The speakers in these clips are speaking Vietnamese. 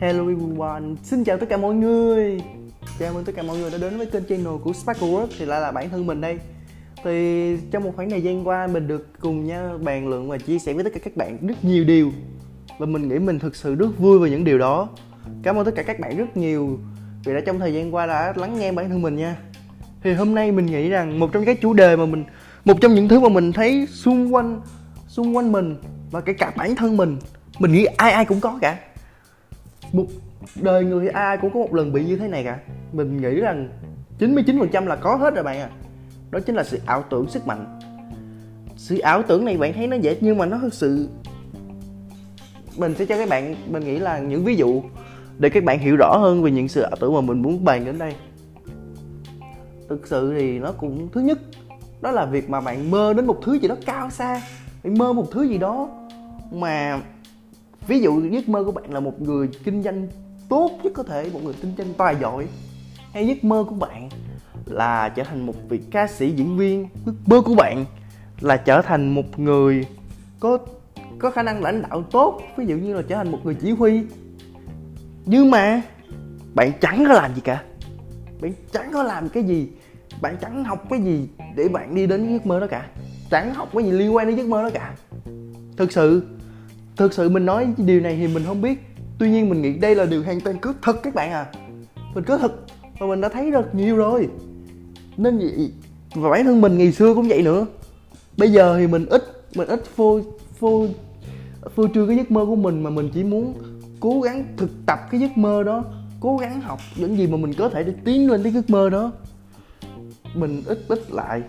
Hello everyone, xin chào tất cả mọi người. Chào mừng tất cả mọi người đã đến với kênh channel của Sparkle World Thì lại là bản thân mình đây. Thì trong một khoảng thời gian qua mình được cùng nhau bàn luận và chia sẻ với tất cả các bạn rất nhiều điều. Và mình nghĩ mình thực sự rất vui về những điều đó. Cảm ơn tất cả các bạn rất nhiều Vì đã trong thời gian qua đã lắng nghe bản thân mình nha. Thì hôm nay mình nghĩ rằng một trong các chủ đề mà mình Một trong những thứ mà mình thấy xung quanh Xung quanh mình và kể cả bản thân mình. Mình nghĩ ai ai cũng có cả. Một đời người ai cũng có một lần bị như thế này cả. Mình nghĩ rằng 99% là có hết rồi bạn à đó chính là sự ảo tưởng sức mạnh. Sự ảo tưởng này bạn thấy nó dễ, nhưng mà nó thực sự mình sẽ cho các bạn, mình nghĩ là những ví dụ để các bạn hiểu rõ hơn về những sự ảo tưởng mà mình muốn bàn đến đây. Thực sự thì nó cũng, thứ nhất, đó là việc mà bạn mơ đến một thứ gì đó cao xa bạn mơ một thứ gì đó mà ví dụ giấc mơ của bạn là một người kinh doanh tốt nhất có thể, một người kinh doanh tài giỏi, hay giấc mơ của bạn là trở thành một vị ca sĩ diễn viên giấc mơ của bạn là trở thành một người có có khả năng lãnh đạo tốt, ví dụ như là trở thành một người chỉ huy. Nhưng mà bạn chẳng có làm gì cả. Bạn chẳng có làm cái gì, bạn chẳng học cái gì để bạn đi đến giấc mơ đó cả chẳng học cái gì liên quan đến giấc mơ đó cả. Thực sự thực sự mình nói điều này thì mình không biết. Tuy nhiên mình nghĩ đây là điều hoàn toàn cứ thật các bạn à. Mình cứ thật và mình đã thấy rất nhiều rồi. Nên vậy và bản thân mình ngày xưa cũng vậy nữa. Bây giờ thì mình ít mình ít phô phô phô trương cái giấc mơ của mình mà mình chỉ muốn cố gắng thực tập cái giấc mơ đó, cố gắng học những gì mà mình có thể để tiến lên cái giấc mơ đó. Mình ít ít lại.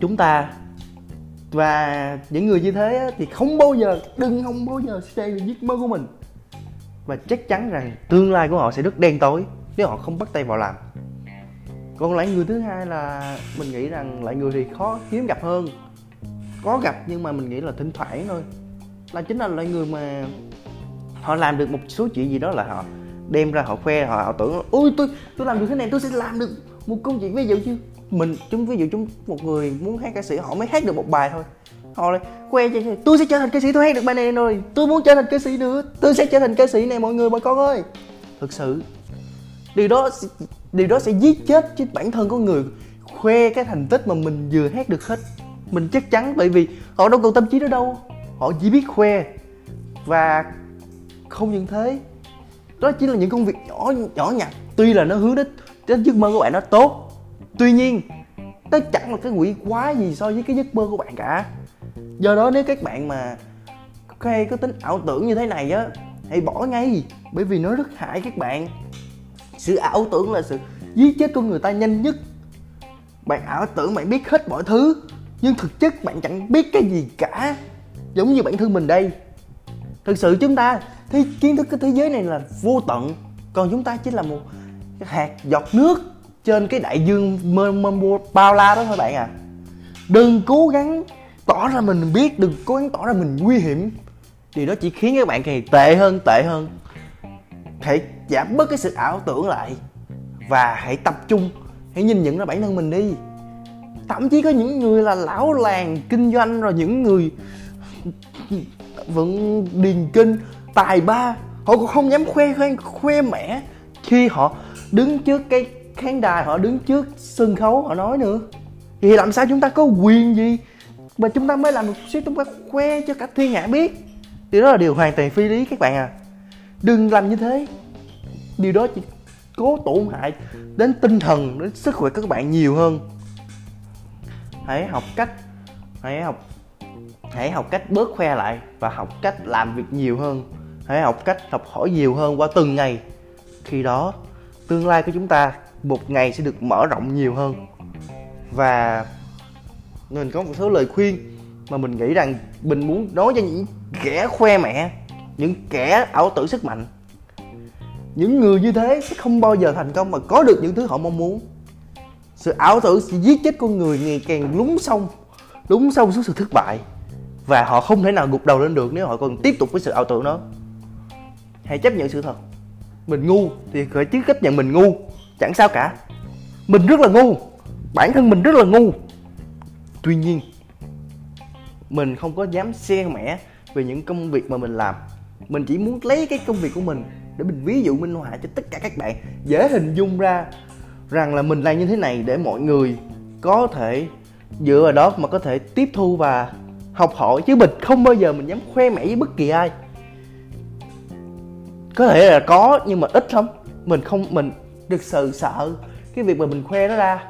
Chúng ta và những người như thế thì không bao giờ, đừng không bao giờ stay được giấc mơ của mình. Và chắc chắn rằng tương lai của họ sẽ rất đen tối nếu họ không bắt tay vào làm. Còn lại người thứ hai là mình nghĩ rằng loại người thì khó hiếm gặp hơn. Có gặp nhưng mà mình nghĩ là thỉnh thoảng thôi. Là chính là loại người mà họ làm được một số chuyện gì đó là họ đem ra họ khoe, họ ảo tưởng ôi, tôi tôi làm được cái này, tôi sẽ làm được một công chuyện ví dụ như mình, chúng, ví dụ chúng, một người muốn hát ca sĩ, họ mới hát được một bài thôi. Họ lại khoe cho tôi sẽ trở thành ca sĩ, tôi hát được bài này rồi. Tôi muốn trở thành ca sĩ nữa. Tôi sẽ trở thành ca sĩ này, mọi người, bà con ơi. Thực sự, điều đó điều đó sẽ giết chết chính bản thân con người, khoe cái thành tích mà mình vừa hát được hết. Mình chắc chắn bởi vì họ đâu còn tâm trí đó đâu. Họ chỉ biết khoe. Và không những thế, đó chỉ là những công việc nhỏ nhỏ nhặt. Tuy là nó hướng đến đến giấc mơ của bạn nó tốt tuy nhiên, nó chẳng là cái quỷ quá gì so với cái giấc mơ của bạn cả. Do đó nếu các bạn mà hay có tính ảo tưởng như thế này á, hãy bỏ ngay. Bởi vì nó rất hại các bạn. Sự ảo tưởng là sự giết chết con người ta nhanh nhất. Bạn ảo tưởng bạn biết hết mọi thứ, nhưng thực chất bạn chẳng biết cái gì cả. Giống như bản thân mình đây. Thực sự chúng ta thì kiến thức cái thế giới này là vô tận, còn chúng ta chỉ là một hạt giọt nước trên cái đại dương mênh mông bao la đó thôi bạn à. Đừng cố gắng tỏ ra mình biết, đừng cố gắng tỏ ra mình nguy hiểm. Thì đó chỉ khiến các bạn càng tệ hơn tệ hơn. Hãy giảm bớt cái sự ảo tưởng lại và hãy tập trung. Hãy nhìn nhận ra bản thân mình đi. Thậm chí có những người là lão làng kinh doanh rồi những người vẫn điền kinh, tài ba, họ cũng không dám khoe khoe khoe mẽ khi họ đứng trước cái khán đài họ đứng trước sân khấu, họ nói nữa. Thì làm sao chúng ta có quyền gì mà chúng ta mới làm một xíu chúng ta khoe cho cả thiên hạ biết? Thì đó là điều hoàn toàn phi lý các bạn à. Đừng làm như thế. Điều đó chỉ cố tổn hại đến tinh thần, đến sức khỏe của các bạn nhiều hơn. Hãy học cách, hãy học hãy học cách bớt khoe lại và học cách làm việc nhiều hơn. Hãy học cách học hỏi nhiều hơn qua từng ngày. Khi đó, tương lai của chúng ta một ngày sẽ được mở rộng nhiều hơn. Và mình có một số lời khuyên mà mình nghĩ rằng mình muốn nói cho những kẻ khoe mẹ những kẻ ảo tưởng sức mạnh. Những người như thế sẽ không bao giờ thành công mà có được những thứ họ mong muốn. Sự ảo tưởng sẽ giết chết con người, ngày càng lún sâu lún sâu xuống sự thất bại. Và họ không thể nào gục đầu lên được nếu họ còn tiếp tục với sự ảo tưởng đó. Hãy chấp nhận sự thật. Mình ngu thì phải chứ chấp nhận mình ngu chẳng sao cả. Mình rất là ngu. Bản thân mình rất là ngu. Tuy nhiên, mình không có dám xe mẻ về những công việc mà mình làm. Mình chỉ muốn lấy cái công việc của mình để mình ví dụ minh họa cho tất cả các bạn. Dễ hình dung ra rằng là mình làm như thế này để mọi người có thể dựa vào đó mà có thể tiếp thu và học hỏi. Chứ mình không bao giờ mình dám khoe mẽ với bất kỳ ai. Có thể là có, nhưng mà ít lắm. Mình không, mình thực sự sợ. Cái việc mà mình khoe nó ra,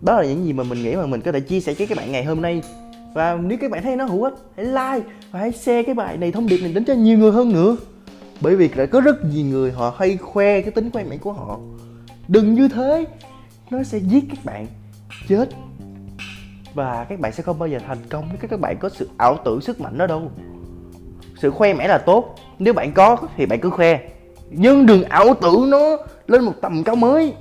đó là những gì mà mình nghĩ mà mình có thể chia sẻ với các bạn ngày hôm nay. Và nếu các bạn thấy nó hữu ích, hãy like và hãy share cái bài này, thông điệp này đến cho nhiều người hơn nữa. Bởi vì đã có rất nhiều người họ hay khoe cái tính khoe mẽ của họ. Đừng như thế, nó sẽ giết các bạn chết. Và các bạn sẽ không bao giờ thành công nếu các bạn có sự ảo tưởng sức mạnh đó đâu. Sự khoe mẽ là tốt. Nếu bạn có thì bạn cứ khoe. Nhưng đừng ảo tưởng nó lên một tầm cao mới.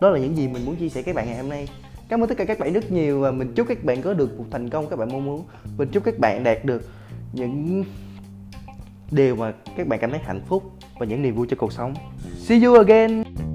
Đó là những gì mình muốn chia sẻ các bạn ngày hôm nay. Cảm ơn tất cả các bạn rất nhiều và mình chúc các bạn có được một thành công, các bạn mong muốn. Mình chúc các bạn đạt được những điều mà các bạn cảm thấy hạnh phúc và những niềm vui cho cuộc sống. See you again!